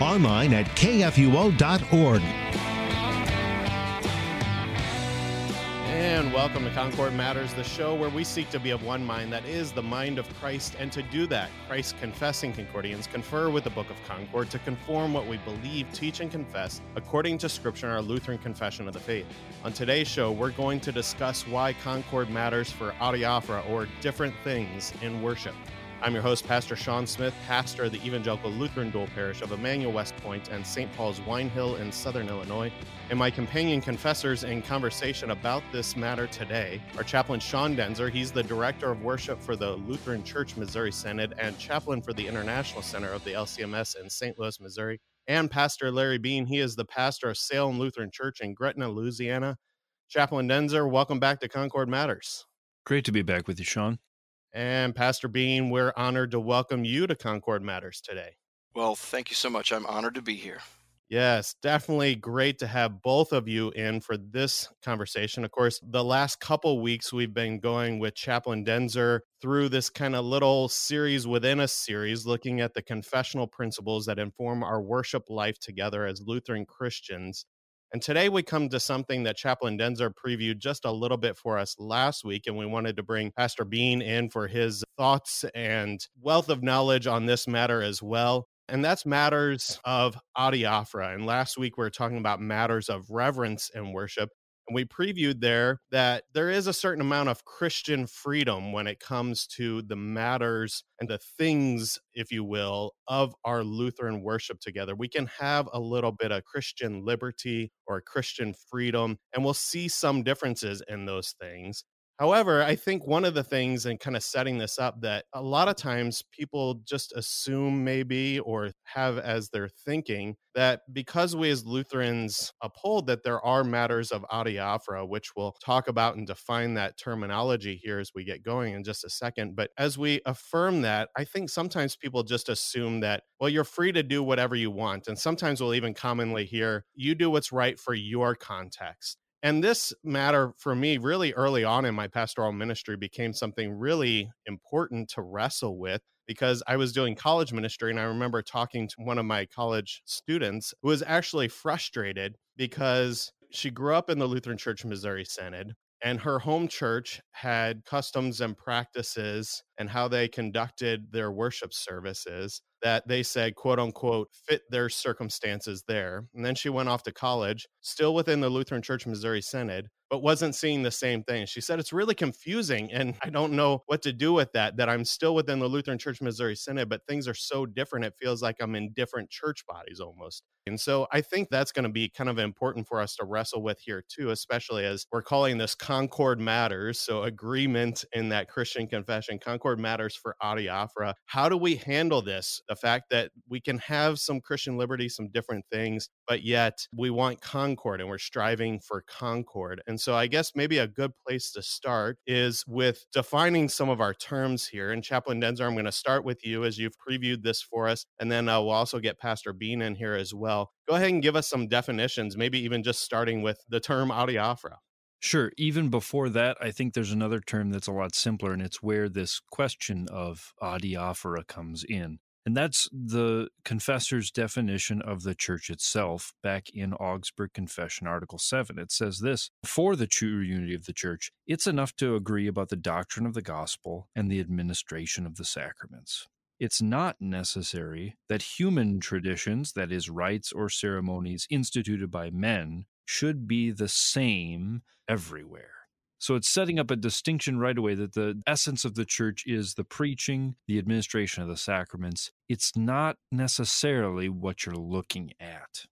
online at kfuo.org. And welcome to Concord Matters, the show where we seek to be of one mind that is the mind of Christ. And to do that, Christ confessing Concordians confer with the Book of Concord to conform what we believe, teach, and confess according to Scripture in our Lutheran Confession of the Faith. On today's show, we're going to discuss why Concord matters for adiaphora or different things in worship. I'm your host, Pastor Sean Smith, pastor of the Evangelical Lutheran Dual Parish of Emmanuel West Point and St. Paul's Wine Hill in Southern Illinois. And my companion confessors in conversation about this matter today are Chaplain Sean Daenzer. He's the Director of Worship for the Lutheran Church Missouri Synod and Chaplain for the International Center of the LCMS in St. Louis, Missouri. And Pastor Larry Beane. He is the pastor of Salem Lutheran Church in Gretna, Louisiana. Chaplain Daenzer, welcome back to Concord Matters. Great to be back with you, Sean. And Pastor Beane, we're honored to welcome you to Concord Matters today. Well, thank you so much. I'm honored to be here. Yes, definitely great to have both of you in for this conversation. Of course, the last couple weeks we've been going with Chaplain Daenzer through this kind of little series within a series, looking at the confessional principles that inform our worship life together as Lutheran Christians. And today we come to something that Chaplain Daenzer previewed just a little bit for us last week. And we wanted to bring Pastor Beane in for his thoughts and wealth of knowledge on this matter as well. And that's matters of adiaphora. And last week we were talking about matters of reverence and worship. And we previewed there that there is a certain amount of Christian freedom when it comes to the matters and the things, if you will, of our Lutheran worship together. We can have a little bit of Christian liberty or Christian freedom, and we'll see some differences in those things. However, I think one of the things and kind of setting this up that a lot of times people just assume maybe or have as their thinking that because we as Lutherans uphold that there are matters of adiaphora, which we'll talk about and define that terminology here as we get going in just a second. But as we affirm that, I think sometimes people just assume that, well, you're free to do whatever you want. And sometimes we'll even commonly hear, you do what's right for your context. And this matter for me, really early on in my pastoral ministry, became something really important to wrestle with because I was doing college ministry. And I remember talking to one of my college students who was actually frustrated because she grew up in the Lutheran Church Missouri Synod. And her home church had customs and practices and how they conducted their worship services that they said, quote unquote, fit their circumstances there. And then she went off to college, still within the Lutheran Church Missouri Synod, but wasn't seeing the same thing. She said, It's really confusing. And I don't know what to do with that, that I'm still within the Lutheran Church Missouri Synod, but things are so different. It feels like I'm in different church bodies almost. And so I think that's going to be kind of important for us to wrestle with here too, especially as we're calling this Concord Matters. So agreement in that Christian confession, Concord Matters for Adiaphora. How do we handle this? The fact that we can have some Christian liberty, some different things, but yet we want concord and we're striving for concord. And so I guess maybe a good place to start is with defining some of our terms here. And Chaplain Daenzer, I'm going to start with you as you've previewed this for us. And then uh, we'll also get Pastor Beane in here as well. Go ahead and give us some definitions, maybe even just starting with the term adiaphora. Sure. Even before that, I think there's another term that's a lot simpler, and it's where this question of adiaphora comes in. And that's the confessor's definition of the church itself back in Augsburg Confession, Article 7. It says this For the true unity of the church, it's enough to agree about the doctrine of the gospel and the administration of the sacraments. It's not necessary that human traditions, that is, rites or ceremonies instituted by men, should be the same everywhere. So it's setting up a distinction right away that the essence of the church is the preaching, the administration of the sacraments. It's not necessarily what you're looking at.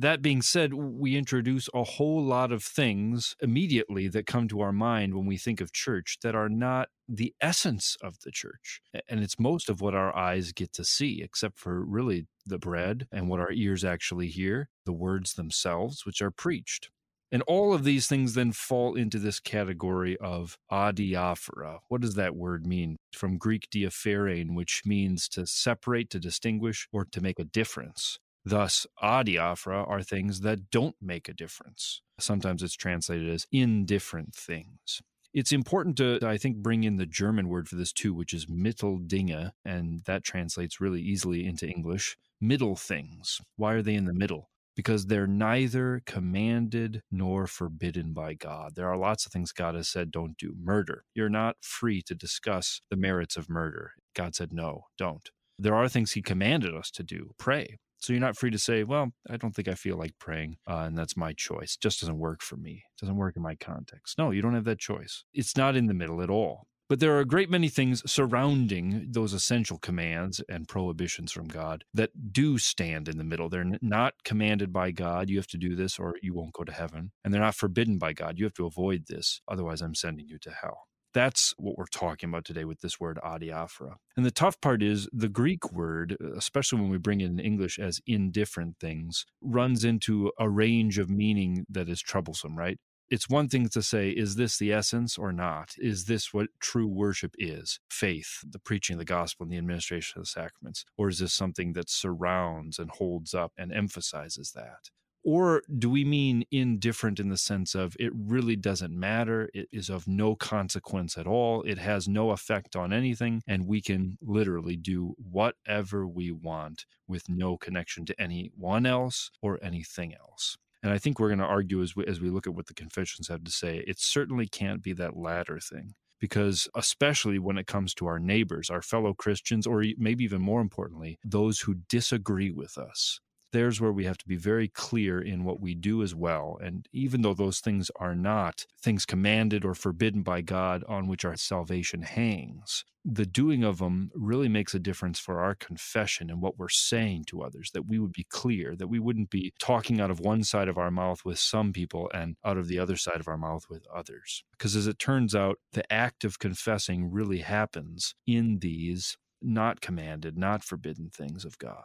That being said, we introduce a whole lot of things immediately that come to our mind when we think of church that are not the essence of the church. And it's most of what our eyes get to see, except for really the bread and what our ears actually hear, the words themselves, which are preached. And all of these things then fall into this category of adiaphora. What does that word mean? From Greek diapherein, which means to separate, to distinguish, or to make a difference. Thus, adiaphora are things that don't make a difference. Sometimes it's translated as indifferent things. It's important to, I think, bring in the German word for this too, which is Mitteldinge, and that translates really easily into English middle things. Why are they in the middle? because they're neither commanded nor forbidden by God. There are lots of things God has said don't do. Murder. You're not free to discuss the merits of murder. God said, no, don't. There are things He commanded us to do. Pray. So you're not free to say, well, I don't think I feel like praying, uh, and that's my choice. It just doesn't work for me. It doesn't work in my context. No, you don't have that choice. It's not in the middle at all. But there are a great many things surrounding those essential commands and prohibitions from God that do stand in the middle. They're not commanded by God, you have to do this or you won't go to heaven. And they're not forbidden by God, you have to avoid this, otherwise, I'm sending you to hell. That's what we're talking about today with this word adiaphora. And the tough part is the Greek word, uh, especially when we bring it in English as indifferent things, runs into a range of meaning that is troublesome, right? it's one thing to say, is this the essence or not? Is this what true worship is? Faith, the preaching of the gospel and the administration of the sacraments? Or is this something that surrounds and holds up and emphasizes that? Or do we mean indifferent in the sense of it really doesn't matter? It is of no consequence at all. It has no effect on anything. And we can literally do whatever we want with no connection to anyone else or anything else. And I think we're going to argue as we, as we look at what the confessions have to say, it certainly can't be that latter thing. Because, especially when it comes to our neighbors, our fellow Christians, or maybe even more importantly, those who disagree with us, there's where we have to be very clear in what we do as well. And even though those things are not things commanded or forbidden by God on which our salvation hangs, the doing of them really makes a difference for our confession and what we're saying to others, that we would be clear, that we wouldn't be talking out of one side of our mouth with some people and out of the other side of our mouth with others. Because as it turns out, the act of confessing really happens in these not commanded, not forbidden things of God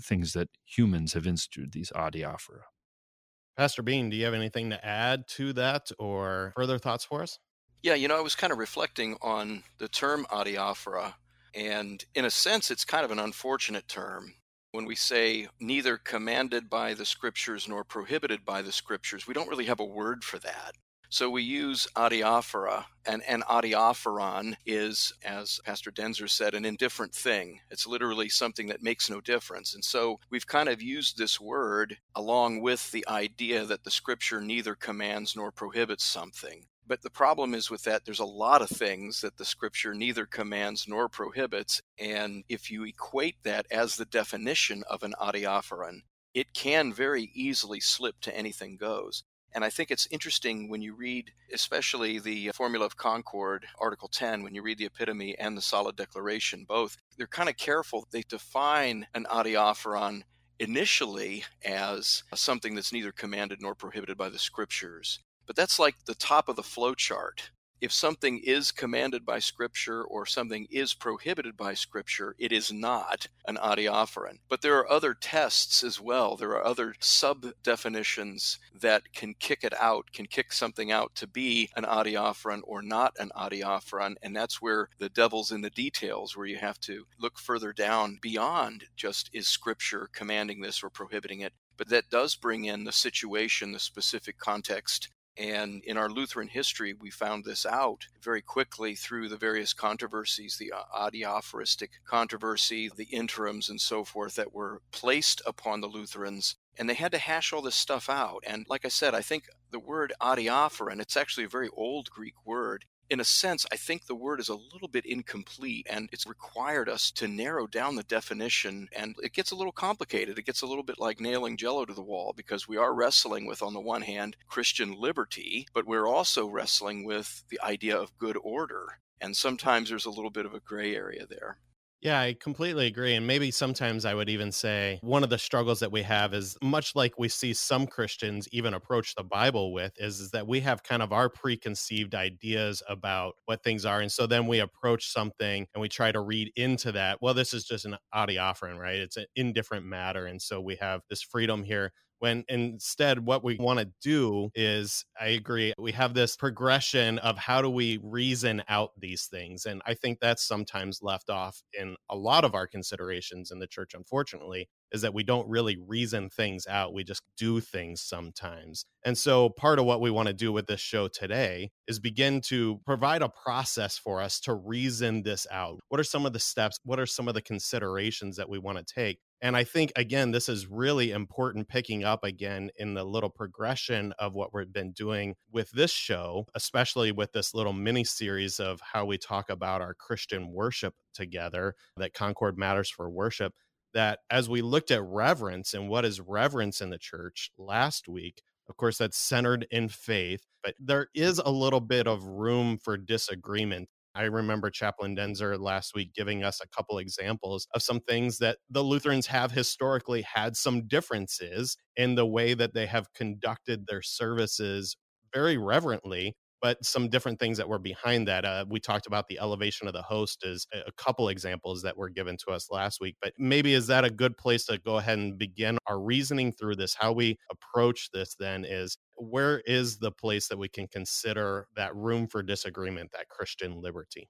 things that humans have instituted, these adiaphora. Pastor Beane, do you have anything to add to that or further thoughts for us? Yeah, you know, I was kind of reflecting on the term adiaphora, and in a sense, it's kind of an unfortunate term. When we say neither commanded by the scriptures nor prohibited by the scriptures, we don't really have a word for that. So we use adiaphora, and an adiaphoron is, as Pastor Daenzer said, an indifferent thing. It's literally something that makes no difference. And so we've kind of used this word along with the idea that the scripture neither commands nor prohibits something. But the problem is with that, there's a lot of things that the scripture neither commands nor prohibits. And if you equate that as the definition of an adiaphoron, it can very easily slip to anything goes. And I think it's interesting when you read, especially the Formula of Concord, Article 10, when you read the Epitome and the Solid Declaration, both, they're kind of careful. They define an adiaphoron initially as something that's neither commanded nor prohibited by the scriptures. But that's like the top of the flow chart if something is commanded by Scripture or something is prohibited by Scripture, it is not an adiaphoron. But there are other tests as well. There are other sub definitions that can kick it out, can kick something out to be an adiaphoron or not an adiaphoron. And that's where the devil's in the details, where you have to look further down beyond just is Scripture commanding this or prohibiting it. But that does bring in the situation, the specific context and in our Lutheran history, we found this out very quickly through the various controversies, the adiaphoristic controversy, the interims, and so forth that were placed upon the Lutherans. And they had to hash all this stuff out. And like I said, I think the word adiaphoron, it's actually a very old Greek word in a sense, I think the word is a little bit incomplete and it's required us to narrow down the definition. And it gets a little complicated. It gets a little bit like nailing jello to the wall because we are wrestling with, on the one hand, Christian liberty, but we're also wrestling with the idea of good order. And sometimes there's a little bit of a gray area there. Yeah, I completely agree. And maybe sometimes I would even say one of the struggles that we have is much like we see some Christians even approach the Bible with is, is that we have kind of our preconceived ideas about what things are. And so then we approach something and we try to read into that. Well, this is just an offering, right? It's an indifferent matter. And so we have this freedom here when instead what we want to do is i agree we have this progression of how do we reason out these things and i think that's sometimes left off in a lot of our considerations in the church unfortunately is that we don't really reason things out we just do things sometimes and so part of what we want to do with this show today is begin to provide a process for us to reason this out. What are some of the steps what are some of the considerations that we want to take and I think, again, this is really important picking up again in the little progression of what we've been doing with this show, especially with this little mini series of how we talk about our Christian worship together, that Concord matters for worship. That as we looked at reverence and what is reverence in the church last week, of course, that's centered in faith, but there is a little bit of room for disagreement I remember Chaplain Daenzer last week giving us a couple examples of some things that the Lutherans have historically had some differences in the way that they have conducted their services very reverently but some different things that were behind that. Uh, we talked about the elevation of the host as a couple examples that were given to us last week, but maybe is that a good place to go ahead and begin our reasoning through this? How we approach this then is where is the place that we can consider that room for disagreement, that Christian liberty?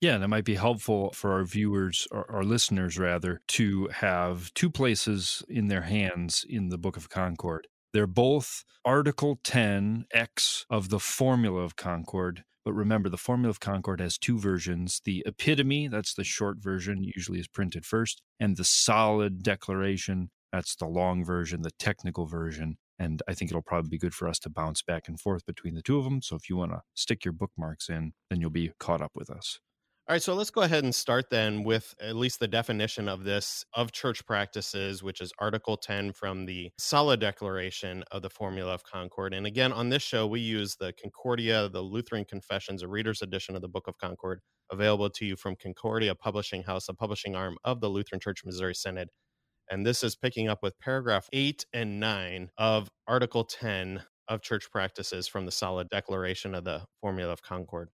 Yeah, and it might be helpful for our viewers or our listeners rather to have two places in their hands in the Book of Concord. They're both Article 10X of the Formula of Concord. But remember, the Formula of Concord has two versions. The epitome, that's the short version, usually is printed first, and the solid declaration, that's the long version, the technical version. And I think it'll probably be good for us to bounce back and forth between the two of them. So if you want to stick your bookmarks in, then you'll be caught up with us. All right, so let's go ahead and start then with at least the definition of this of church practices, which is Article 10 from the Solid Declaration of the Formula of Concord. And again, on this show, we use the Concordia, the Lutheran Confessions, a reader's edition of the Book of Concord, available to you from Concordia Publishing House, a publishing arm of the Lutheran Church Missouri Synod. And this is picking up with paragraph 8 and 9 of Article 10 of church practices from the Solid Declaration of the Formula of Concord.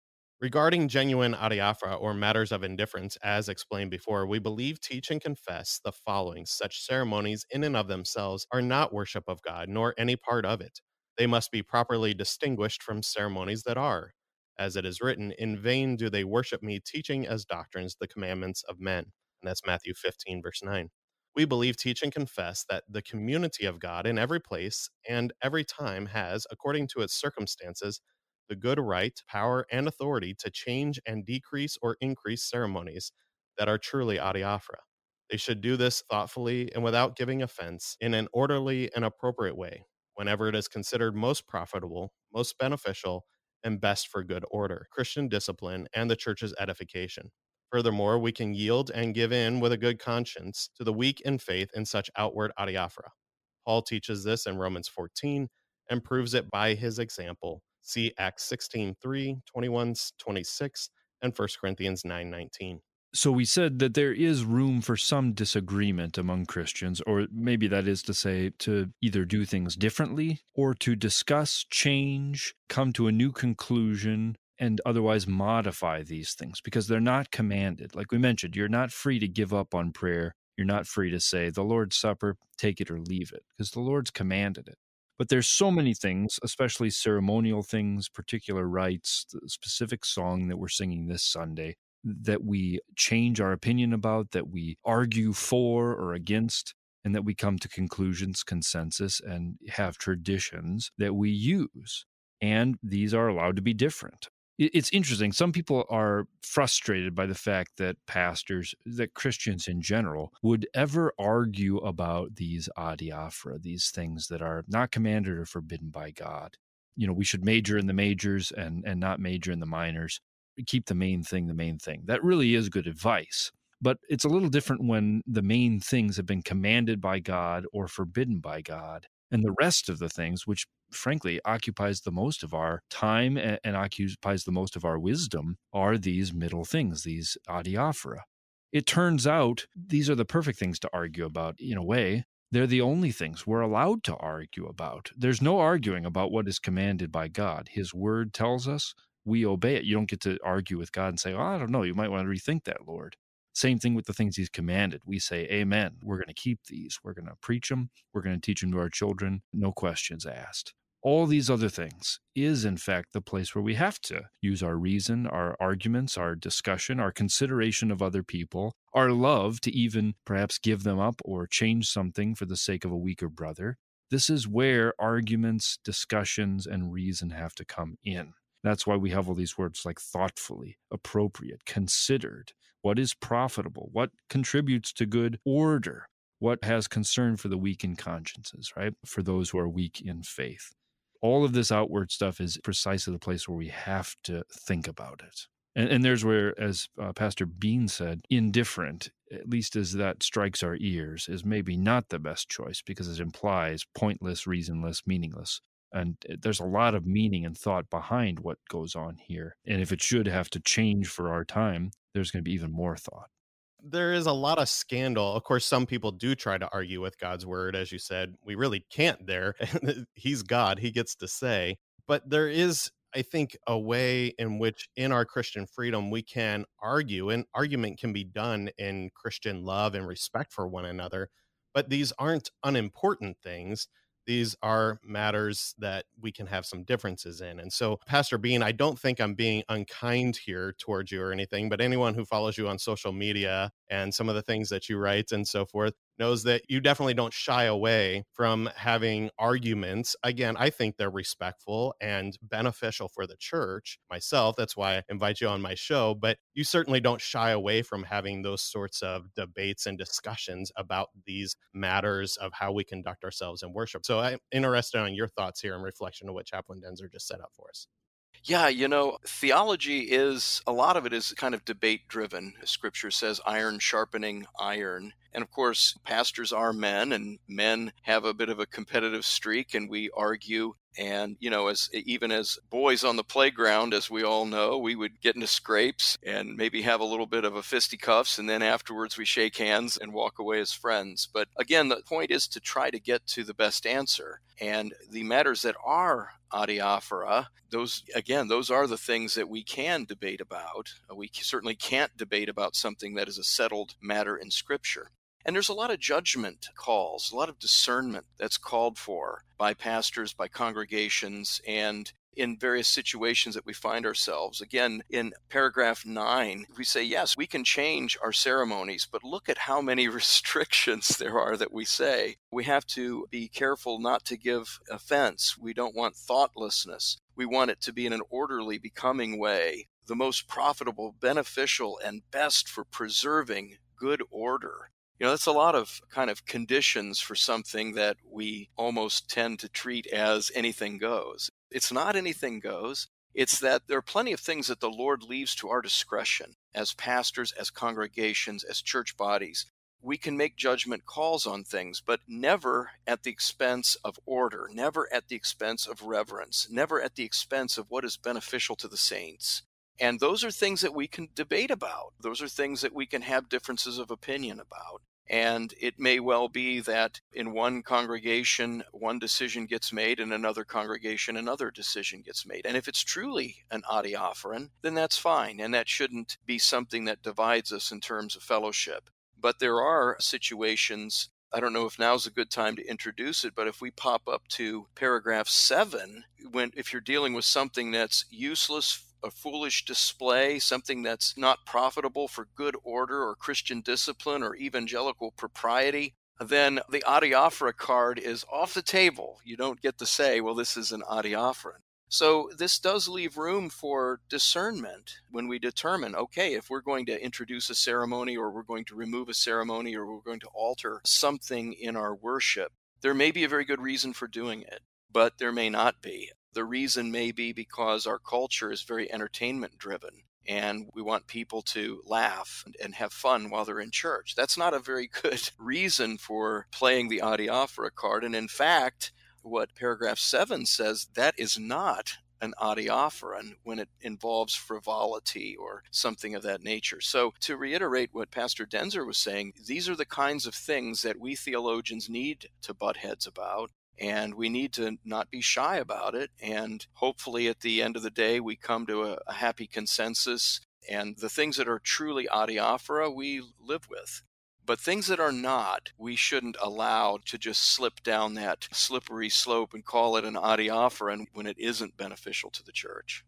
Regarding genuine adiaphora or matters of indifference, as explained before, we believe, teach, and confess the following such ceremonies in and of themselves are not worship of God, nor any part of it. They must be properly distinguished from ceremonies that are. As it is written, In vain do they worship me, teaching as doctrines the commandments of men. And that's Matthew 15, verse 9. We believe, teach, and confess that the community of God in every place and every time has, according to its circumstances, the good right, power, and authority to change and decrease or increase ceremonies that are truly adiaphora. They should do this thoughtfully and without giving offense in an orderly and appropriate way, whenever it is considered most profitable, most beneficial, and best for good order, Christian discipline, and the church's edification. Furthermore, we can yield and give in with a good conscience to the weak in faith in such outward adiaphora. Paul teaches this in Romans 14 and proves it by his example See Acts 16 3, 21 26, and 1 Corinthians 9 19. So we said that there is room for some disagreement among Christians, or maybe that is to say, to either do things differently or to discuss, change, come to a new conclusion, and otherwise modify these things because they're not commanded. Like we mentioned, you're not free to give up on prayer. You're not free to say, the Lord's Supper, take it or leave it, because the Lord's commanded it. But there's so many things, especially ceremonial things, particular rites, the specific song that we're singing this Sunday that we change our opinion about, that we argue for or against, and that we come to conclusions, consensus, and have traditions that we use. And these are allowed to be different it's interesting. Some people are frustrated by the fact that pastors, that Christians in general, would ever argue about these adiaphora, these things that are not commanded or forbidden by God. You know, we should major in the majors and and not major in the minors. Keep the main thing the main thing. That really is good advice. But it's a little different when the main things have been commanded by God or forbidden by God. And the rest of the things, which frankly occupies the most of our time and, and occupies the most of our wisdom, are these middle things, these adiaphora. It turns out these are the perfect things to argue about in a way. They're the only things we're allowed to argue about. There's no arguing about what is commanded by God. His word tells us we obey it. You don't get to argue with God and say, oh, I don't know, you might want to rethink that, Lord. Same thing with the things he's commanded. We say, Amen. We're going to keep these. We're going to preach them. We're going to teach them to our children. No questions asked. All these other things is, in fact, the place where we have to use our reason, our arguments, our discussion, our consideration of other people, our love to even perhaps give them up or change something for the sake of a weaker brother. This is where arguments, discussions, and reason have to come in. That's why we have all these words like thoughtfully, appropriate, considered, what is profitable, what contributes to good order, what has concern for the weak in consciences, right? For those who are weak in faith. All of this outward stuff is precisely the place where we have to think about it. And, and there's where, as uh, Pastor Beane said, indifferent, at least as that strikes our ears, is maybe not the best choice because it implies pointless, reasonless, meaningless. And eh, there's a lot of meaning and thought behind what goes on here. And if it should have to change for our time, there's going to be even more thought. There is a lot of scandal. Of course, some people do try to argue with God's word. As you said, we really can't there. He's God, He gets to say. But there is I think a way in which in our Christian freedom we can argue and argument can be done in Christian love and respect for one another but these aren't unimportant things these are matters that we can have some differences in. And so, Pastor Beane, I don't think I'm being unkind here towards you or anything, but anyone who follows you on social media and some of the things that you write and so forth, knows that you definitely don't shy away from having arguments. Again, I think they're respectful and beneficial for the church myself. That's why I invite you on my show. But you certainly don't shy away from having those sorts of debates and discussions about these matters of how we conduct ourselves in worship. So I'm interested on your thoughts here in reflection of what Chaplain Daenzer just set up for us. Yeah, you know, theology is a lot of it is kind of debate driven. Scripture says iron sharpening iron. And of course, pastors are men, and men have a bit of a competitive streak, and we argue. And, you know, as even as boys on the playground, as we all know, we would get into scrapes and maybe have a little bit of a fisticuffs, and then afterwards we shake hands and walk away as friends. But again, the point is to try to get to the best answer. And the matters that are adiaphora, those, again, those are the things that we can debate about. We certainly can't debate about something that is a settled matter in Scripture. And there's a lot of judgment calls, a lot of discernment that's called for by pastors, by congregations, and in various situations that we find ourselves. Again, in paragraph nine, we say, yes, we can change our ceremonies, but look at how many restrictions there are that we say. We have to be careful not to give offense. We don't want thoughtlessness. We want it to be in an orderly, becoming way, the most profitable, beneficial, and best for preserving good order. You know, that's a lot of kind of conditions for something that we almost tend to treat as anything goes. It's not anything goes. It's that there are plenty of things that the Lord leaves to our discretion as pastors, as congregations, as church bodies. We can make judgment calls on things, but never at the expense of order, never at the expense of reverence, never at the expense of what is beneficial to the saints. And those are things that we can debate about. Those are things that we can have differences of opinion about. And it may well be that in one congregation, one decision gets made, in another congregation, another decision gets made. And if it's truly an adiaphoron, then that's fine. And that shouldn't be something that divides us in terms of fellowship. But there are situations I don't know if now's a good time to introduce it, but if we pop up to paragraph seven, when if you're dealing with something that's useless, a foolish display, something that's not profitable for good order or Christian discipline or evangelical propriety, then the adiaphora card is off the table. You don't get to say, well, this is an adiaphoron. So this does leave room for discernment when we determine, okay, if we're going to introduce a ceremony or we're going to remove a ceremony or we're going to alter something in our worship, there may be a very good reason for doing it, but there may not be. The reason may be because our culture is very entertainment driven and we want people to laugh and have fun while they're in church. That's not a very good reason for playing the adiaphora card. And in fact, what paragraph 7 says, that is not an adiaphoron when it involves frivolity or something of that nature. So, to reiterate what Pastor Daenzer was saying, these are the kinds of things that we theologians need to butt heads about. And we need to not be shy about it. And hopefully, at the end of the day, we come to a, a happy consensus. And the things that are truly adiaphora, we live with. But things that are not, we shouldn't allow to just slip down that slippery slope and call it an adiaphoron when it isn't beneficial to the church.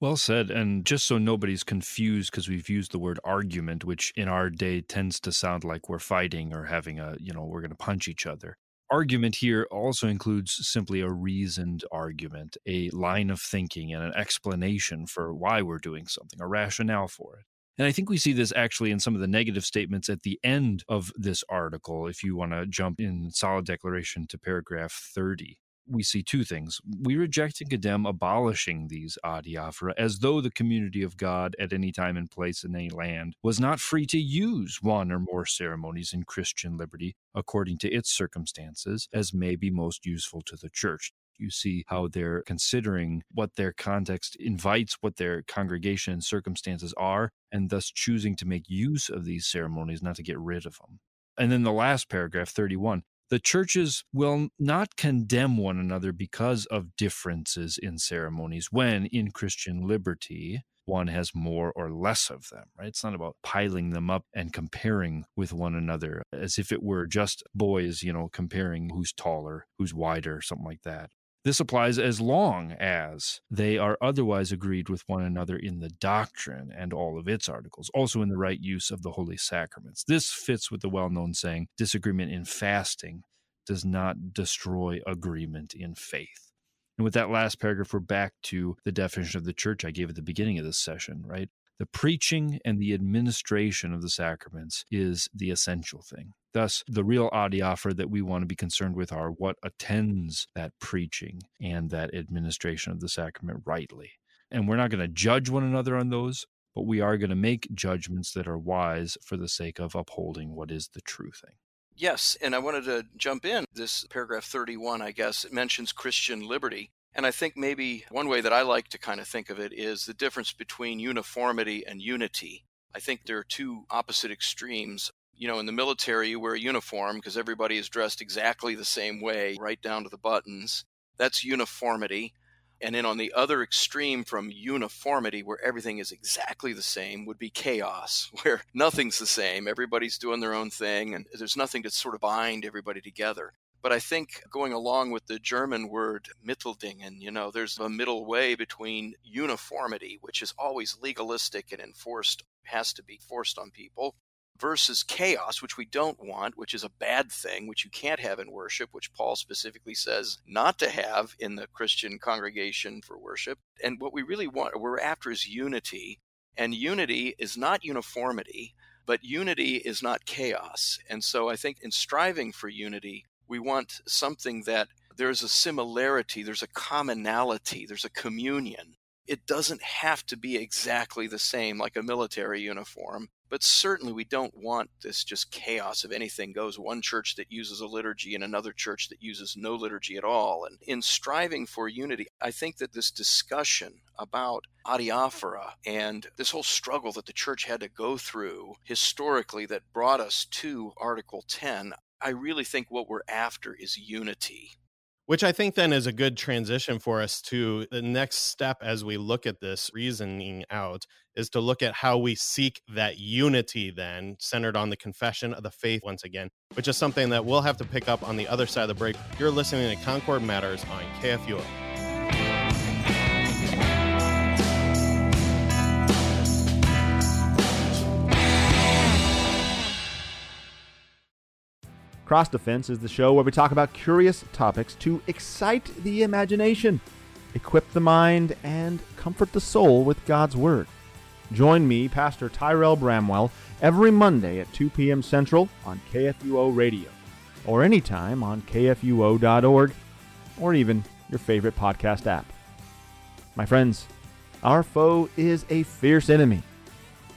Well said. And just so nobody's confused, because we've used the word argument, which in our day tends to sound like we're fighting or having a, you know, we're going to punch each other. Argument here also includes simply a reasoned argument, a line of thinking, and an explanation for why we're doing something, a rationale for it. And I think we see this actually in some of the negative statements at the end of this article. If you want to jump in solid declaration to paragraph 30, we see two things. We reject and condemn abolishing these adiaphora as though the community of God at any time and place in any land was not free to use one or more ceremonies in Christian liberty according to its circumstances as may be most useful to the church you see how they're considering what their context invites, what their congregation circumstances are, and thus choosing to make use of these ceremonies, not to get rid of them. And then the last paragraph, 31 the churches will not condemn one another because of differences in ceremonies when in Christian liberty one has more or less of them, right? It's not about piling them up and comparing with one another as if it were just boys, you know, comparing who's taller, who's wider, something like that. This applies as long as they are otherwise agreed with one another in the doctrine and all of its articles, also in the right use of the holy sacraments. This fits with the well known saying disagreement in fasting does not destroy agreement in faith. And with that last paragraph, we're back to the definition of the church I gave at the beginning of this session, right? The preaching and the administration of the sacraments is the essential thing. Thus, the real adiaphora that we want to be concerned with are what attends that preaching and that administration of the sacrament rightly. And we're not going to judge one another on those, but we are going to make judgments that are wise for the sake of upholding what is the true thing. Yes, and I wanted to jump in. This paragraph 31, I guess, mentions Christian liberty. And I think maybe one way that I like to kind of think of it is the difference between uniformity and unity. I think there are two opposite extremes. You know, in the military, you wear a uniform because everybody is dressed exactly the same way, right down to the buttons. That's uniformity. And then on the other extreme from uniformity, where everything is exactly the same, would be chaos, where nothing's the same. Everybody's doing their own thing, and there's nothing to sort of bind everybody together. But I think going along with the German word Mitteldingen, you know, there's a middle way between uniformity, which is always legalistic and enforced, has to be forced on people, versus chaos, which we don't want, which is a bad thing, which you can't have in worship, which Paul specifically says not to have in the Christian congregation for worship. And what we really want, we're after is unity. And unity is not uniformity, but unity is not chaos. And so I think in striving for unity, we want something that there's a similarity, there's a commonality, there's a communion. It doesn't have to be exactly the same like a military uniform, but certainly we don't want this just chaos of anything goes. One church that uses a liturgy and another church that uses no liturgy at all. And in striving for unity, I think that this discussion about adiaphora and this whole struggle that the church had to go through historically that brought us to Article 10, I really think what we're after is unity. Which I think then is a good transition for us to the next step as we look at this reasoning out is to look at how we seek that unity then centered on the confession of the faith once again, which is something that we'll have to pick up on the other side of the break. You're listening to Concord Matters on KFUO. Cross Defense is the show where we talk about curious topics to excite the imagination, equip the mind, and comfort the soul with God's Word. Join me, Pastor Tyrel Bramwell, every Monday at 2 p.m. Central on KFUO Radio, or anytime on KFUO.org, or even your favorite podcast app. My friends, our foe is a fierce enemy.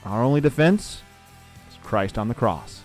Our only defense is Christ on the cross.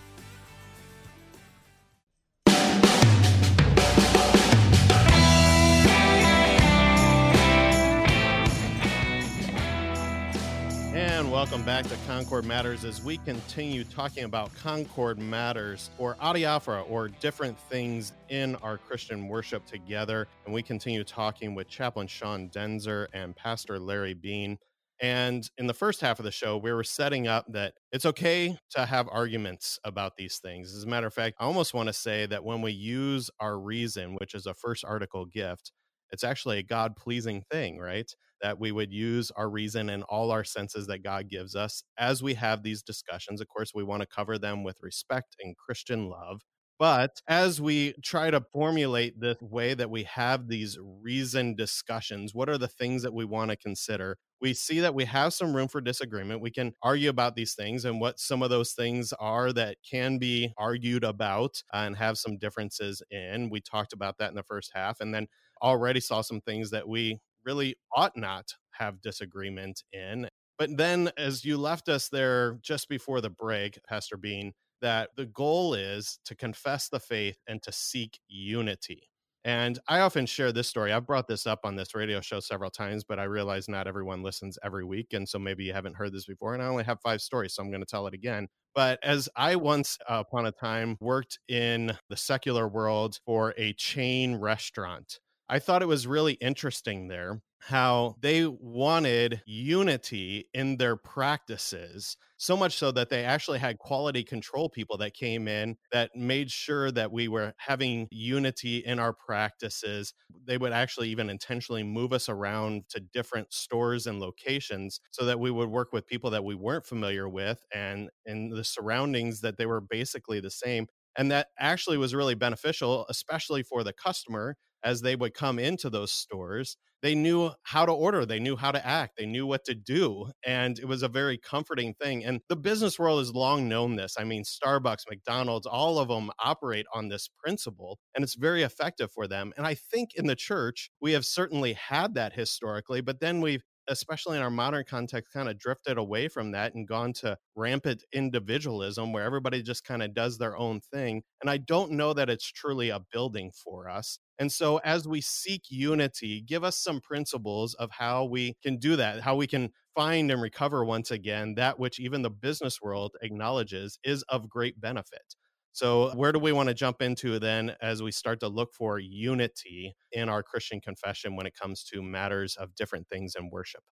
Welcome back to Concord Matters as we continue talking about Concord Matters or Adiaphora or different things in our Christian worship together. And we continue talking with Chaplain Sean Daenzer and Pastor Larry Beane. And in the first half of the show, we were setting up that it's okay to have arguments about these things. As a matter of fact, I almost want to say that when we use our reason, which is a first article gift, it's actually a God pleasing thing, right? That we would use our reason and all our senses that God gives us as we have these discussions. Of course, we want to cover them with respect and Christian love. But as we try to formulate the way that we have these reasoned discussions, what are the things that we want to consider? We see that we have some room for disagreement. We can argue about these things and what some of those things are that can be argued about and have some differences in. We talked about that in the first half. And then already saw some things that we really ought not have disagreement in. But then, as you left us there just before the break, Pastor Beane, that the goal is to confess the faith and to seek unity. And I often share this story. I've brought this up on this radio show several times, but I realize not everyone listens every week. And so maybe you haven't heard this before. And I only have five stories, so I'm going to tell it again. But as I once upon a time worked in the secular world for a chain restaurant, I thought it was really interesting there how they wanted unity in their practices so much so that they actually had quality control people that came in that made sure that we were having unity in our practices. They would actually even intentionally move us around to different stores and locations so that we would work with people that we weren't familiar with and in the surroundings that they were basically the same and that actually was really beneficial especially for the customer as they would come into those stores they knew how to order they knew how to act they knew what to do and it was a very comforting thing and the business world has long known this i mean starbucks mcdonald's all of them operate on this principle and it's very effective for them and i think in the church we have certainly had that historically but then we've especially in our modern context, kind of drifted away from that and gone to rampant individualism where everybody just kind of does their own thing. And I don't know that it's truly a building for us. And so, as we seek unity, give us some principles of how we can do that, how we can find and recover once again that which even the business world acknowledges is of great benefit. So, uh, where do we want to jump into then as we start to look for unity in our Christian confession when it comes to matters of different things in worship?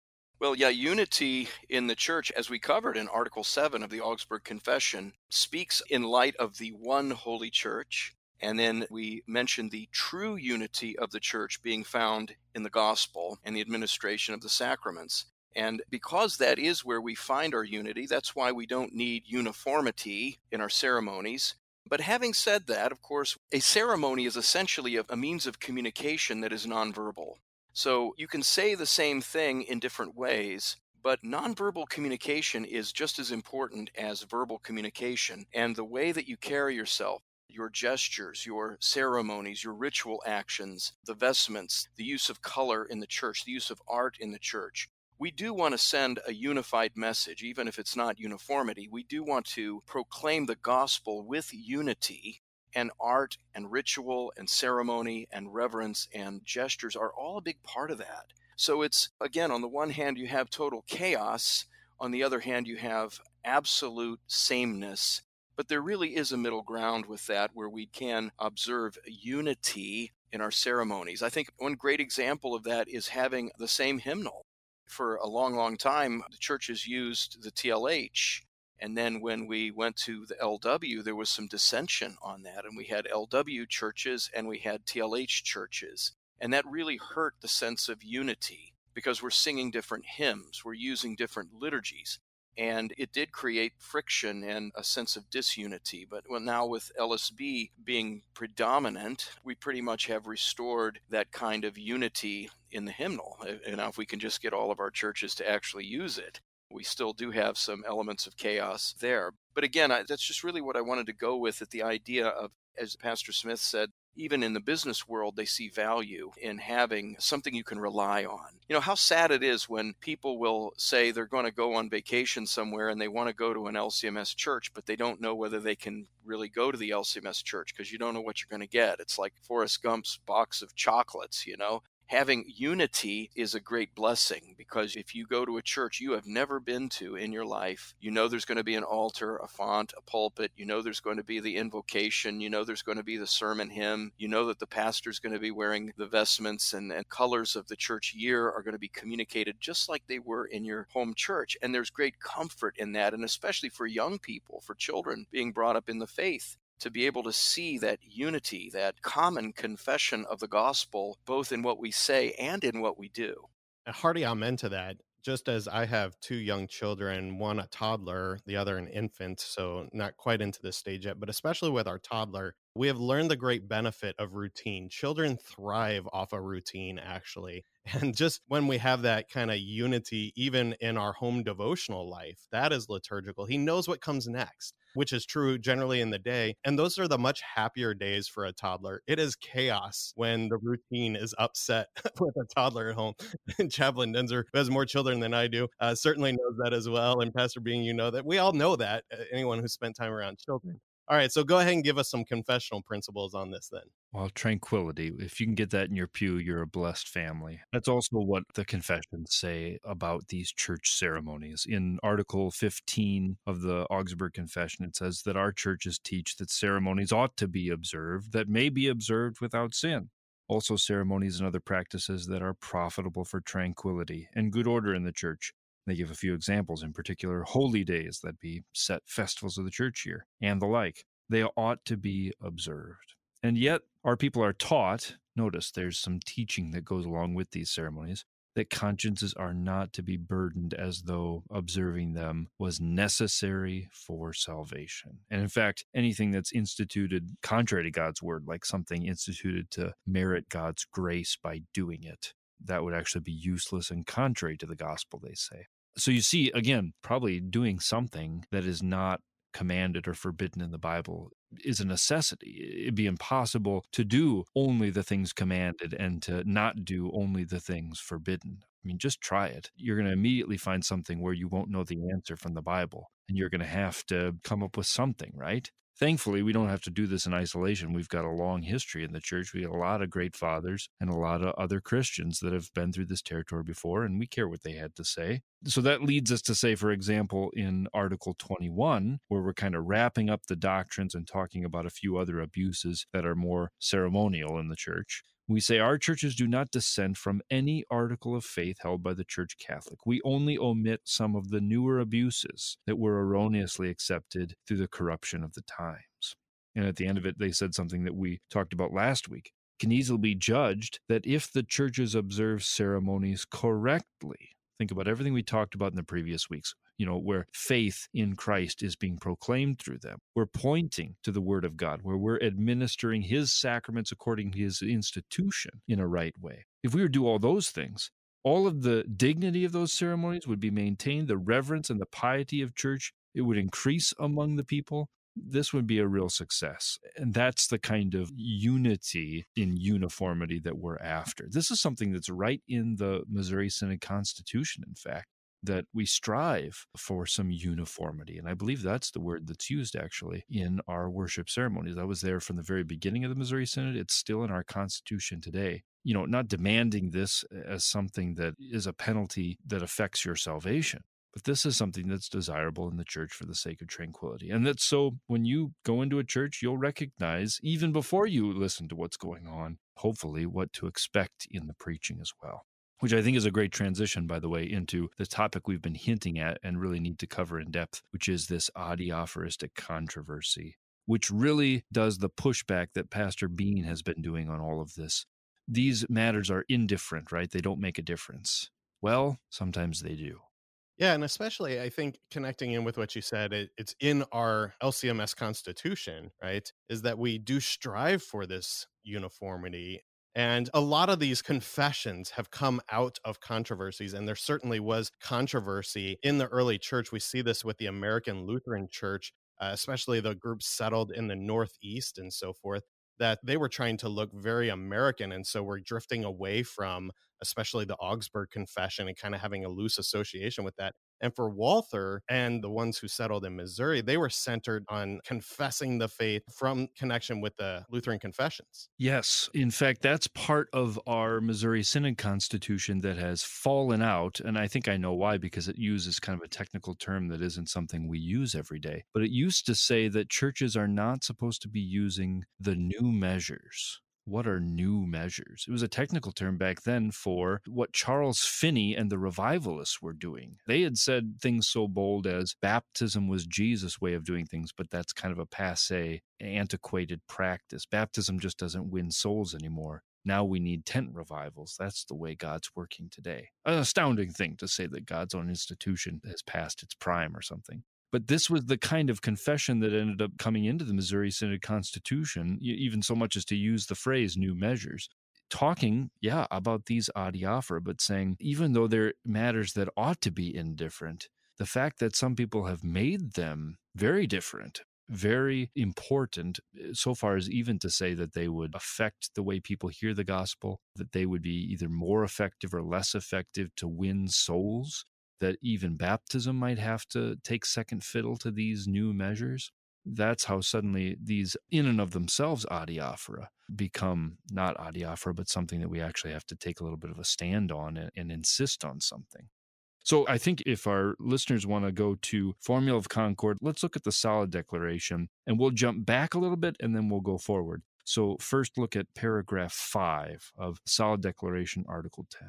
Well, yeah, unity in the church, as we covered in Article 7 of the Augsburg Confession, speaks in light of the one holy church. And then we mentioned the true unity of the church being found in the gospel and the administration of the sacraments. And because that is where we find our unity, that's why we don't need uniformity in our ceremonies. But having said that, of course, a ceremony is essentially a, a, means of communication that is nonverbal. So you can say the same thing in different ways, but nonverbal communication is just as important as verbal communication. And the way that you carry yourself, your gestures, your ceremonies, your ritual actions, the vestments, the use of color in the church, the use of art in the church, we do want to send a unified message, even if it's not uniformity. We do want to proclaim the gospel with unity, and art and ritual and ceremony and reverence and gestures are all a big part of that. So it's, again, on the one hand, you have total chaos. On the other hand, you have absolute sameness. But there really is a middle ground with that where we can observe unity in our ceremonies. I think one great example of that is having the same hymnal for a long, long time, the churches used the TLH. And then when we went to the LW, there was some dissension on that. And we had LW churches and we had TLH churches. And that really hurt the sense of unity because we're singing different hymns, we're using different liturgies. And it did create friction and a sense of disunity. But now, with LSB being predominant, we pretty much have restored that kind of unity in the hymnal. Eh, and now, if we can just get all of our churches to actually use it, we still do have some elements of chaos there. But again, I, that's just really what I wanted to go with at the idea of, as Pastor Smith said, even in the business world, they see value in having something you can rely on. You know, how sad it is when people will say they're going to go on vacation somewhere and they want to go to an LCMS church, but they don't know whether they can really go to the LCMS church because you don't know what you're going to get. It's like Forrest Gump's box of chocolates, you know? Having unity is a great blessing because if you go to a church you have never been to in your life, you know there's going to be an altar, a font, a pulpit, you know there's going to be the invocation, you know there's going to be the sermon hymn, you know that the pastor's going to be wearing the vestments and, and colors of the church year are going to be communicated just like they were in your home church. And there's great comfort in that, and especially for young people, for children being brought up in the faith to be able to see that unity, that common confession of the gospel, both in what we say and in what we do. A hearty amen to that. Just as I have two young children, one a toddler, the other an infant, so not quite into this stage yet, but especially with our toddler, we have learned the great benefit of routine. Children thrive off a routine, actually. And just when we have that kind of unity, even in our home devotional life, that is liturgical. He knows what comes next, which is true generally in the day. And those are the much happier days for a toddler. It is chaos when the routine is upset with a toddler at home. And Chaplain Daenzer, who has more children than I do, uh, certainly knows that as well. And Pastor Beane, you know that we all know that, uh, anyone who spent time around children. All right, so go ahead and give us some confessional principles on this then. Well, tranquility. If you can get that in your pew, you're a blessed family. That's also what the confessions say about these church ceremonies. In Article 15 of the Augsburg Confession, it says that our churches teach that ceremonies ought to be observed, that may be observed without sin. Also, ceremonies and other practices that are profitable for tranquility and good order in the church they give a few examples, in particular, holy days that be set festivals of the church year and the like. They ought to be observed. And yet, our people are taught, notice there's some teaching that goes along with these ceremonies, that consciences are not to be burdened as though observing them was necessary for salvation. And in fact, anything that's instituted contrary to God's word, like something instituted to merit God's grace by doing it, that would actually be useless and contrary to the gospel, they say. So you see, again, probably doing something that is not commanded or forbidden in the Bible is a necessity. It'd be impossible to do only the things commanded and to not do only the things forbidden. I mean, just try it. You're going to immediately find something where you won't know the answer from the Bible, and you're going to have to come up with something, right? Thankfully, we don't have to do this in isolation. We've got a long history in the church. We have a lot of great fathers and a lot of other Christians that have been through this territory before, and we care what they had to say. So that leads us to say, for example, in Article 21, where we're kind of wrapping up the doctrines and talking about a few other abuses that are more ceremonial in the church. We say our churches do not dissent from any article of faith held by the Church Catholic. We only omit some of the newer abuses that were erroneously accepted through the corruption of the times. And at the end of it, they said something that we talked about last week. Can easily be judged that if the churches observe ceremonies correctly, think about everything we talked about in the previous weeks you know, where faith in Christ is being proclaimed through them. We're pointing to the Word of God, where we're administering His sacraments according to His institution in a right way. If we were to do all those things, all of the dignity of those ceremonies would be maintained, the reverence and the piety of church, it would increase among the people. This would be a real success. And that's the kind of unity in uniformity that we're after. This is something that's right in the Missouri Synod Constitution, in fact that we strive for some uniformity. And I believe that's the word that's used actually in our worship ceremonies. I was there from the very beginning of the Missouri Synod. It's still in our Constitution today. You know, not demanding this uh, as something that is a penalty that affects your salvation. But this is something that's desirable in the church for the sake of tranquility. And that's so when you go into a church, you'll recognize, even before you listen to what's going on, hopefully what to expect in the preaching as well which I think is a great transition, by the way, into the topic we've been hinting at and really need to cover in depth, which is this adiaphoristic controversy, which really does the pushback that Pastor Beane has been doing on all of this. These matters are indifferent, right? They don't make a difference. Well, sometimes they do. Yeah, and especially I think connecting in with what you said, it, it's in our LCMS constitution, right? Is that we do strive for this uniformity and a lot of these confessions have come out of controversies, and there certainly was controversy in the early church. We see this with the American Lutheran Church, uh, especially the groups settled in the Northeast and so forth, that they were trying to look very American. And so we're drifting away from especially the Augsburg Confession and kind of having a loose association with that. And for Walther and the ones who settled in Missouri, they were centered on confessing the faith from connection with the Lutheran confessions. Yes. In fact, that's part of our Missouri Synod Constitution that has fallen out. And I think I know why, because it uses kind of a technical term that isn't something we use every day. But it used to say that churches are not supposed to be using the new measures what are new measures? It was a technical term back then for what Charles Finney and the revivalists were doing. They had said things so bold as baptism was Jesus' way of doing things, but that's kind of a passe, antiquated practice. Baptism just doesn't win souls anymore. Now we need tent revivals. That's the way God's working today. An astounding thing to say that God's own institution has passed its prime or something. But this was the kind of confession that ended up coming into the Missouri Synod Constitution, even so much as to use the phrase new measures. Talking, yeah, about these adiaphora, but saying even though they're matters that ought to be indifferent, the fact that some people have made them very different, very important, eh, so far as even to say that they would affect the way people hear the gospel, that they would be either more effective or less effective to win souls that even baptism might have to take second fiddle to these new measures. That's how suddenly these, in and of themselves, adiaphora become not adiaphora, but something that we actually have to take a little bit of a stand on and, and insist on something. So I think if our listeners want to go to Formula of Concord, let's look at the solid declaration and we'll jump back a little bit and then we'll go forward. So first look at paragraph 5 of Solid Declaration Article 10.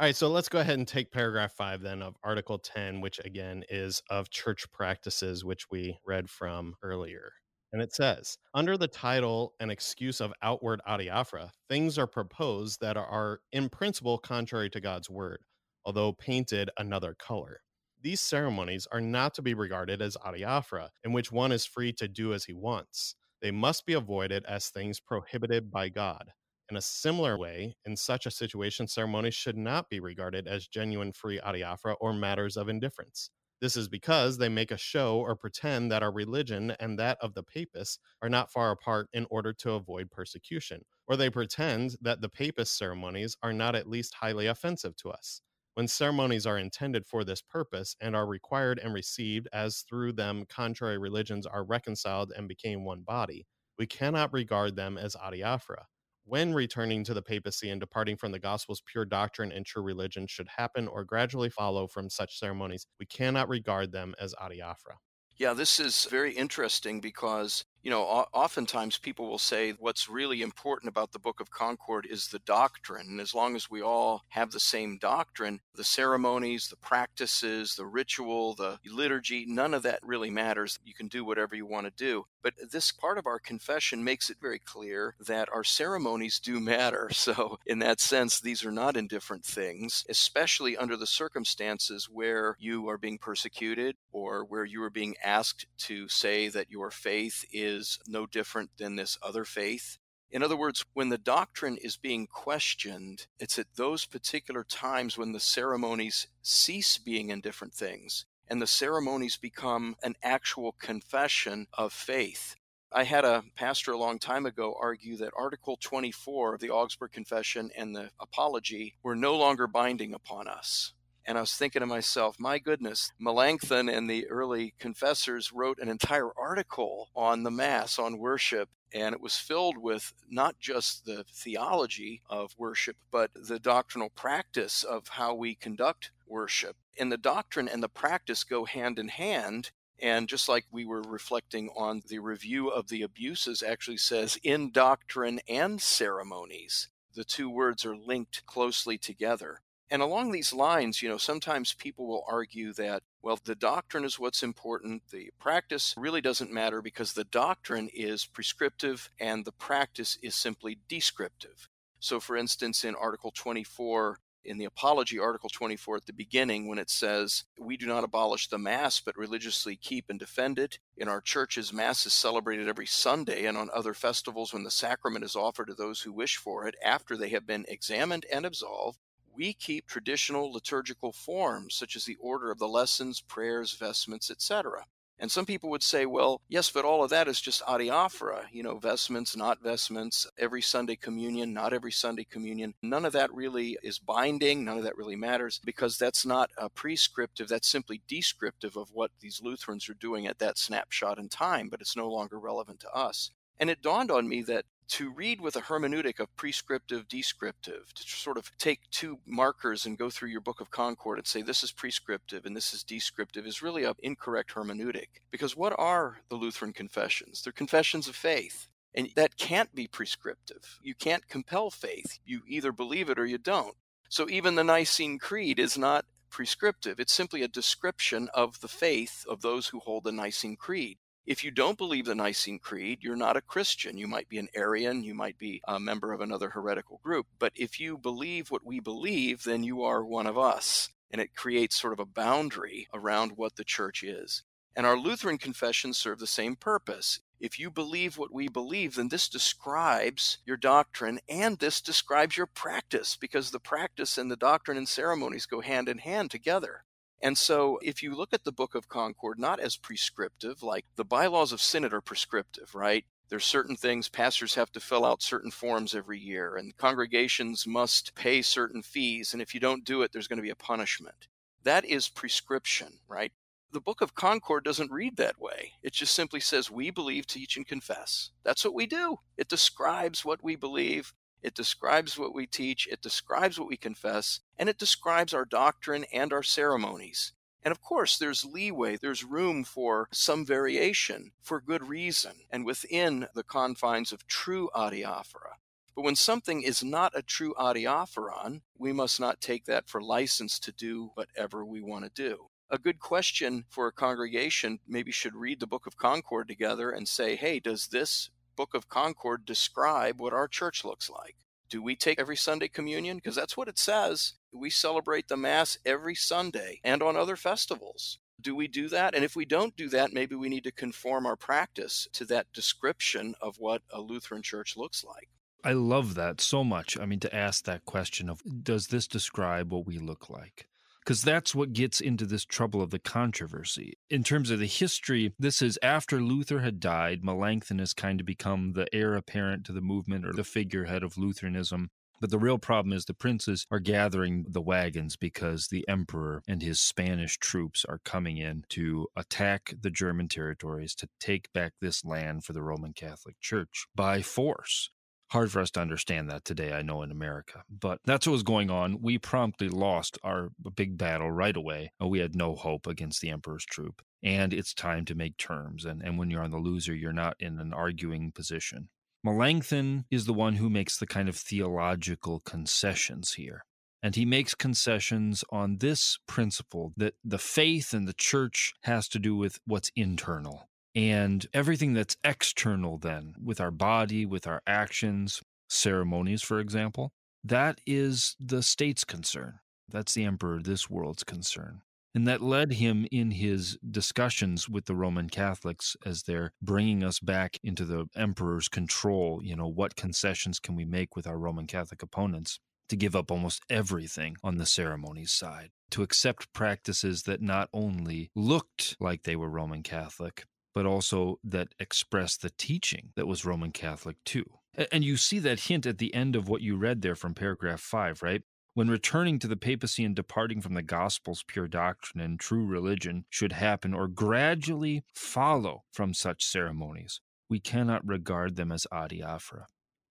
All right, so let's go ahead and take paragraph five then of Article 10, which again is of church practices, which we read from earlier. And it says, under the title and excuse of outward adiaphora, things are proposed that are in principle contrary to God's word, although painted another color. These ceremonies are not to be regarded as adiaphora, in which one is free to do as he wants. They must be avoided as things prohibited by God in a similar way, in such a situation, ceremonies should not be regarded as genuine free adiaphora or matters of indifference. This is because they make a show or pretend that our religion and that of the papists are not far apart in order to avoid persecution, or they pretend that the papist ceremonies are not at least highly offensive to us. When ceremonies are intended for this purpose and are required and received as through them contrary religions are reconciled and became one body, we cannot regard them as adiaphora when returning to the papacy and departing from the gospel's pure doctrine and true religion should happen or gradually follow from such ceremonies, we cannot regard them as adiaphora. Yeah, this is very interesting because you know, oftentimes people will say what's really important about the Book of Concord is the doctrine. And as long as we all have the same doctrine, the ceremonies, the practices, the ritual, the liturgy, none of that really matters. You can do whatever you want to do. But this part of our confession makes it very clear that our ceremonies do matter. So, in that sense, these are not indifferent things, especially under the circumstances where you are being persecuted or where you are being asked to say that your faith is no different than this other faith. In other words, when the doctrine is being questioned, it's at those particular times when the ceremonies cease being indifferent things and the ceremonies become an actual confession of faith. I had a pastor a long time ago argue that Article 24 of the Augsburg Confession and the Apology were no longer binding upon us. And I was thinking to myself, my goodness, Melanchthon and the early confessors wrote an entire article on the Mass, on worship, and it was filled with not just the theology of worship, but the doctrinal practice of how we conduct worship. And the doctrine and the practice go hand in hand. And just like we were reflecting on the review of the abuses, actually says in doctrine and ceremonies, the two words are linked closely together. And along these lines, you know, sometimes people will argue that, well, the doctrine is what's important. The practice really doesn't matter because the doctrine is prescriptive and the practice is simply descriptive. So, for instance, in Article 24, in the Apology, Article 24 at the beginning, when it says, We do not abolish the Mass, but religiously keep and defend it. In our churches, Mass is celebrated every Sunday and on other festivals when the sacrament is offered to those who wish for it after they have been examined and absolved we keep traditional liturgical forms such as the order of the lessons, prayers, vestments, etc. And some people would say, well, yes, but all of that is just adiaphora, you know, vestments, not vestments, every Sunday communion, not every Sunday communion. None of that really is binding. None of that really matters because that's not a prescriptive. That's simply descriptive of what these Lutherans are doing at that snapshot in time, but it's no longer relevant to us. And it dawned on me that to read with a hermeneutic of prescriptive, descriptive, to sort of take two markers and go through your Book of Concord and say this is prescriptive and this is descriptive is really an incorrect hermeneutic. Because what are the Lutheran confessions? They're confessions of faith. And that can't be prescriptive. You can't compel faith. You either believe it or you don't. So even the Nicene Creed is not prescriptive. It's simply a description of the faith of those who hold the Nicene Creed. If you don't believe the Nicene Creed, you're not a Christian. You might be an Arian, you might be a member of another heretical group. But if you believe what we believe, then you are one of us. And it creates sort of a boundary around what the church is. And our Lutheran confessions serve the same purpose. If you believe what we believe, then this describes your doctrine and this describes your practice because the practice and the doctrine and ceremonies go hand in hand together. And so, if you look at the Book of Concord, not as prescriptive, like the bylaws of synod are prescriptive, right? There's certain things pastors have to fill out certain forms every year, and congregations must pay certain fees. And if you don't do it, there's going to be a punishment. That is prescription, right? The Book of Concord doesn't read that way. It just simply says, We believe, teach, and confess. That's what we do. It describes what we believe it describes what we teach, it describes what we confess, and it describes our doctrine and our ceremonies. And of course, there's leeway, there's room for some variation for good reason and within the confines of true adiaphora. But when something is not a true adiaphoron, we must not take that for license to do whatever we want to do. A good question for a congregation maybe should read the Book of Concord together and say, hey, does this Book of Concord describe what our church looks like? Do we take every Sunday communion? Because that's what it says. We celebrate the Mass every Sunday and on other festivals. Do we do that? And if we don't do that, maybe we need to conform our practice to that description of what a Lutheran church looks like. I love that so much. I mean, to ask that question of does this describe what we look like? Because that's what gets into this trouble of the controversy. In terms of the history, this is after Luther had died, Melanchthon has kind of become the heir apparent to the movement or the figurehead of Lutheranism. But the real problem is the princes are gathering the wagons because the emperor and his Spanish troops are coming in to attack the German territories to take back this land for the Roman Catholic Church by force. Hard for us to understand that today, I know, in America. But that's what was going on. We promptly lost our big battle right away. Uh, we had no hope against the Emperor's troop. And it's time to make terms. And, and when you're on the loser, you're not in an arguing position. Melanchthon is the one who makes the kind of theological concessions here. And he makes concessions on this principle that the faith and the church has to do with what's internal. And everything that's external, then, with our body, with our actions, ceremonies, for example, that is the state's concern. That's the emperor, this world's concern. And that led him in his discussions with the Roman Catholics as they're bringing us back into the emperor's control. You know, what concessions can we make with our Roman Catholic opponents? To give up almost everything on the ceremonies side, to accept practices that not only looked like they were Roman Catholic, but also that express the teaching that was Roman Catholic too. And you see that hint at the end of what you read there from paragraph five, right? When returning to the papacy and departing from the gospel's pure doctrine and true religion should happen or gradually follow from such ceremonies, we cannot regard them as adiaphora.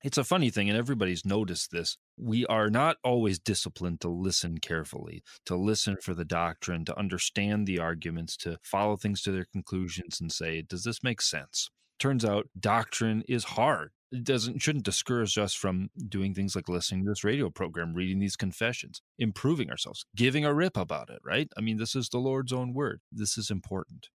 It's a funny thing, and everybody's noticed this. We are not always disciplined to listen carefully, to listen for the doctrine, to understand the arguments, to follow things to their conclusions and say, does this make sense? Turns out doctrine is hard. It doesn't shouldn't discourage us from doing things like listening to this radio program, reading these confessions, improving ourselves, giving a rip about it, right? I mean, this is the Lord's own word. This is important.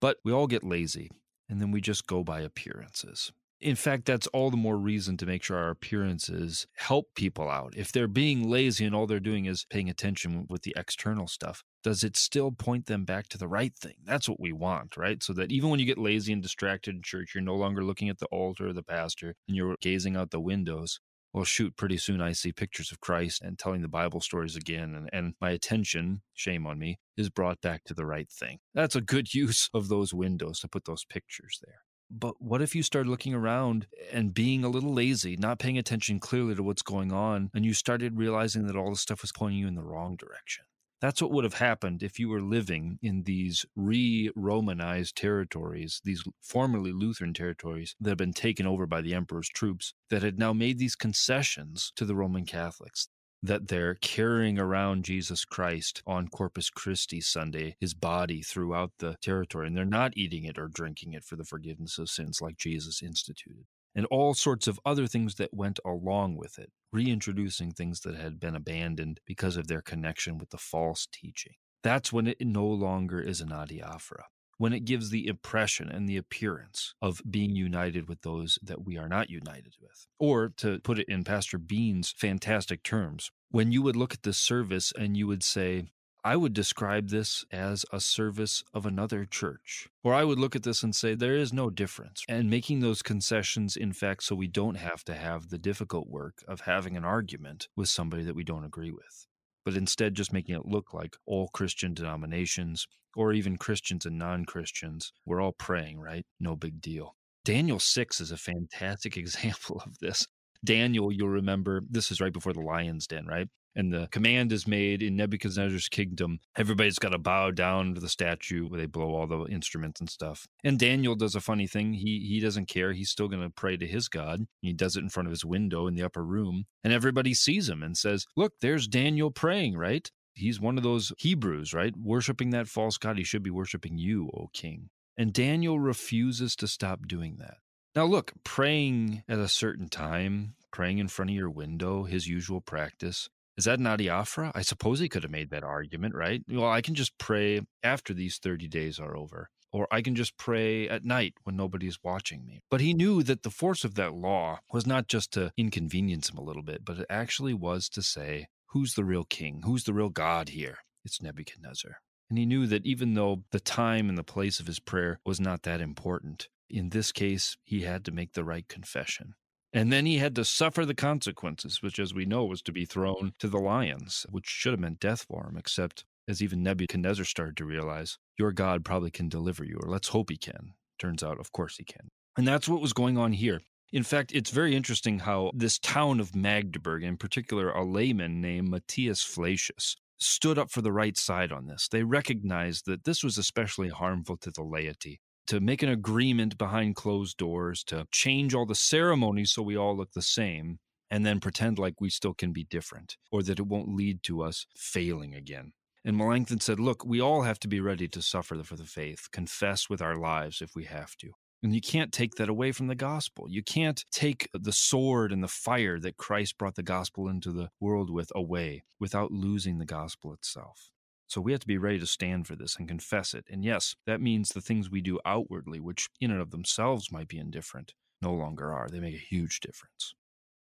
But we all get lazy and then we just go by appearances in fact, that's all the more reason to make sure our appearances help people out. If they're being lazy and all they're doing is paying attention with the external stuff, does it still point them back to the right thing? That's what we want, right? So that even when you get lazy and distracted in church, you're no longer looking at the altar or the pastor and you're gazing out the windows. Well, shoot, pretty soon I see pictures of Christ and telling the Bible stories again, and, and my attention, shame on me, is brought back to the right thing. That's a good use of those windows to put those pictures there. But what if you start looking around and being a little lazy, not paying attention clearly to what's going on, and you started realizing that all this stuff was pointing you in the wrong direction? That's what would have happened if you were living in these re Romanized territories, these formerly Lutheran territories that had been taken over by the emperor's troops, that had now made these concessions to the Roman Catholics. That they're carrying around Jesus Christ on Corpus Christi Sunday, his body throughout the territory, and they're not eating it or drinking it for the forgiveness of sins like Jesus instituted and all sorts of other things that went along with it, reintroducing things that had been abandoned because of their connection with the false teaching. That's when it no longer is an adiaphora, when it gives the impression and the appearance of being united with those that we are not united with. Or to put it in Pastor Beane's fantastic terms, when you would look at this service and you would say, I would describe this as a service of another church. Or I would look at this and say there is no difference. And making those concessions, in fact, so we don't have to have the difficult work of having an argument with somebody that we don't agree with. But instead, just making it look like all Christian denominations, or even Christians and non Christians, we're all praying, right? No big deal. Daniel 6 is a fantastic example of this. Daniel, you'll remember, this is right before the lion's den, right? and the command is made in Nebuchadnezzar's kingdom. Everybody's got to bow down to the statue where they blow all the instruments and stuff. And Daniel does a funny thing. He he doesn't care. He's still going to pray to his God. He does it in front of his window in the upper room, and everybody sees him and says, "Look, there's Daniel praying, right? He's one of those Hebrews, right? Worshiping that false god. He should be worshiping you, O king." And Daniel refuses to stop doing that. Now, look, praying at a certain time, praying in front of your window, his usual practice, is that an adiaphora? I suppose he could have made that argument, right? Well, I can just pray after these 30 days are over, or I can just pray at night when nobody's watching me. But he knew that the force of that law was not just to inconvenience him a little bit, but it actually was to say, who's the real king? Who's the real God here? It's Nebuchadnezzar. And he knew that even though the time and the place of his prayer was not that important, in this case, he had to make the right confession. And then he had to suffer the consequences, which, as we know, was to be thrown to the lions, which should have meant death for him, except as even Nebuchadnezzar started to realize, your God probably can deliver you, or let's hope he can. Turns out, of course, he can. And that's what was going on here. In fact, it's very interesting how this town of Magdeburg, in particular a layman named Matthias Flacius, stood up for the right side on this. They recognized that this was especially harmful to the laity to make an agreement behind closed doors, to change all the ceremonies so we all look the same, and then pretend like we still can be different, or that it won't lead to us failing again. And Melanchthon said, Look, we all have to be ready to suffer for the faith, confess with our lives if we have to. And you can't take that away from the gospel. You can't take the sword and the fire that Christ brought the gospel into the world with away without losing the gospel itself. So we have to be ready to stand for this and confess it. And yes, that means the things we do outwardly, which in and of themselves might be indifferent, no longer are. They make a huge difference.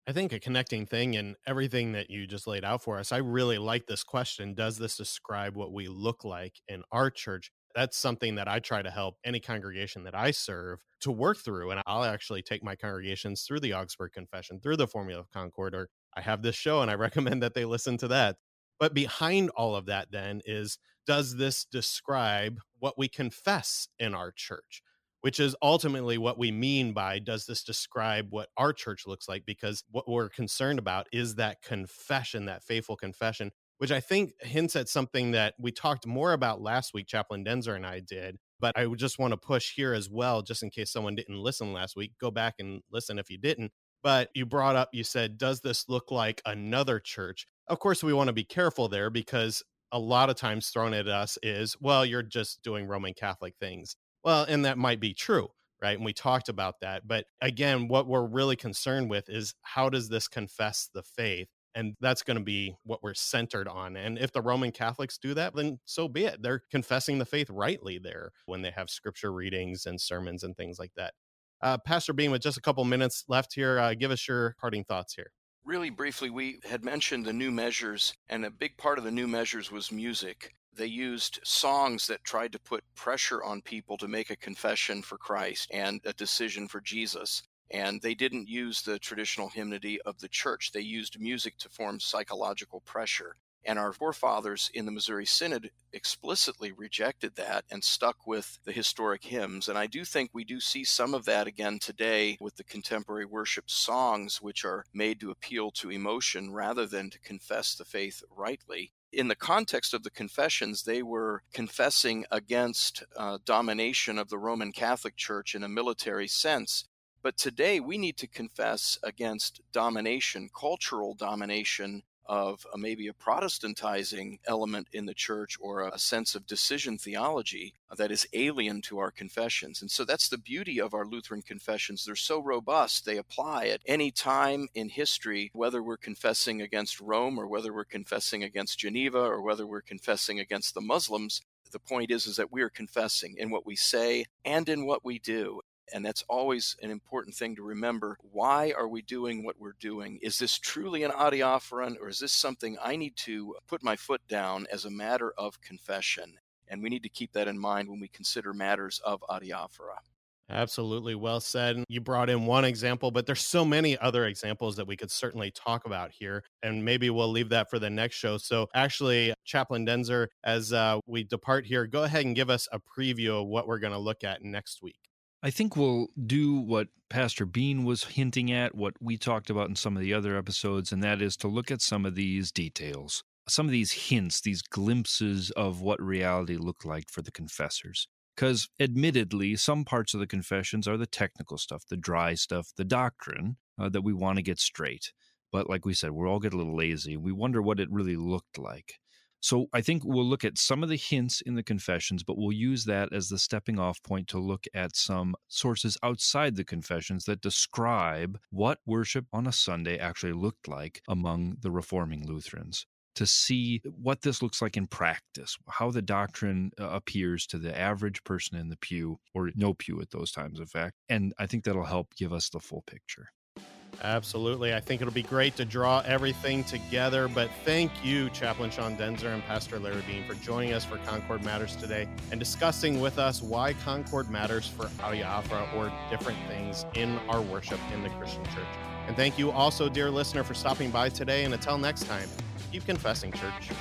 I think a connecting thing in everything that you just laid out for us, I really like this question. Does this describe what we look like in our church? That's something that I try to help any congregation that I serve to work through. And I'll actually take my congregations through the Augsburg Confession, through the Formula of Concord, or I have this show and I recommend that they listen to that but behind all of that, then, is does this describe what we confess in our church? Which is ultimately what we mean by does this describe what our church looks like? Because what we're concerned about is that confession, that faithful confession, which I think hints at something that we talked more about last week, Chaplain Daenzer and I did. But I would just want to push here as well, just in case someone didn't listen last week. Go back and listen if you didn't. But you brought up, you said, does this look like another church? Of course, we want to be careful there because a lot of times thrown at us is, well, you're just doing Roman Catholic things. Well, and that might be true, right? And we talked about that. But again, what we're really concerned with is how does this confess the faith? And that's going to be what we're centered on. And if the Roman Catholics do that, then so be it. They're confessing the faith rightly there when they have scripture readings and sermons and things like that. Uh, Pastor Beane, with just a couple minutes left here, uh, give us your parting thoughts here. Really briefly, we had mentioned the new measures, and a big part of the new measures was music. They used songs that tried to put pressure on people to make a confession for Christ and a decision for Jesus. And they didn't use the traditional hymnody of the church. They used music to form psychological pressure. And our forefathers in the Missouri Synod explicitly rejected that and stuck with the historic hymns. And I do think we do see some of that again today with the contemporary worship songs, which are made to appeal to emotion rather than to confess the faith rightly in the context of the confessions, they were confessing against uh, domination of the Roman Catholic Church in a military sense. But today we need to confess against domination, cultural domination of a, maybe a Protestantizing element in the church or a sense of decision theology that is alien to our confessions. And so that's the beauty of our Lutheran confessions. They're so robust, they apply at any time in history, whether we're confessing against Rome or whether we're confessing against Geneva or whether we're confessing against the Muslims. The point is, is that we are confessing in what we say and in what we do. And that's always an important thing to remember. Why are we doing what we're doing? Is this truly an adiaphoron, or is this something I need to put my foot down as a matter of confession? And we need to keep that in mind when we consider matters of adiaphora. Absolutely. Well said. You brought in one example, but there's so many other examples that we could certainly talk about here. And maybe we'll leave that for the next show. So, actually, Chaplain Daenzer, as uh, we depart here, go ahead and give us a preview of what we're going to look at next week. I think we'll do what Pastor Beane was hinting at, what we talked about in some of the other episodes, and that is to look at some of these details, some of these hints, these glimpses of what reality looked like for the confessors. Because admittedly, some parts of the confessions are the technical stuff, the dry stuff, the doctrine uh, that we want to get straight. But like we said, we're all get a little lazy. We wonder what it really looked like. So I think we'll look at some of the hints in the confessions, but we'll use that as the stepping off point to look at some sources outside the confessions that describe what worship on a Sunday actually looked like among the reforming Lutherans to see what this looks like in practice, how the doctrine uh, appears to the average person in the pew or no pew at those times, in fact. And I think that'll help give us the full picture. Absolutely. I think it'll be great to draw everything together. But thank you, Chaplain Sean Daenzer and Pastor Larry Beane, for joining us for Concord Matters today and discussing with us why Concord matters for Adiaphora or different things in our worship in the Christian church. And thank you also, dear listener, for stopping by today. And until next time, keep confessing, church.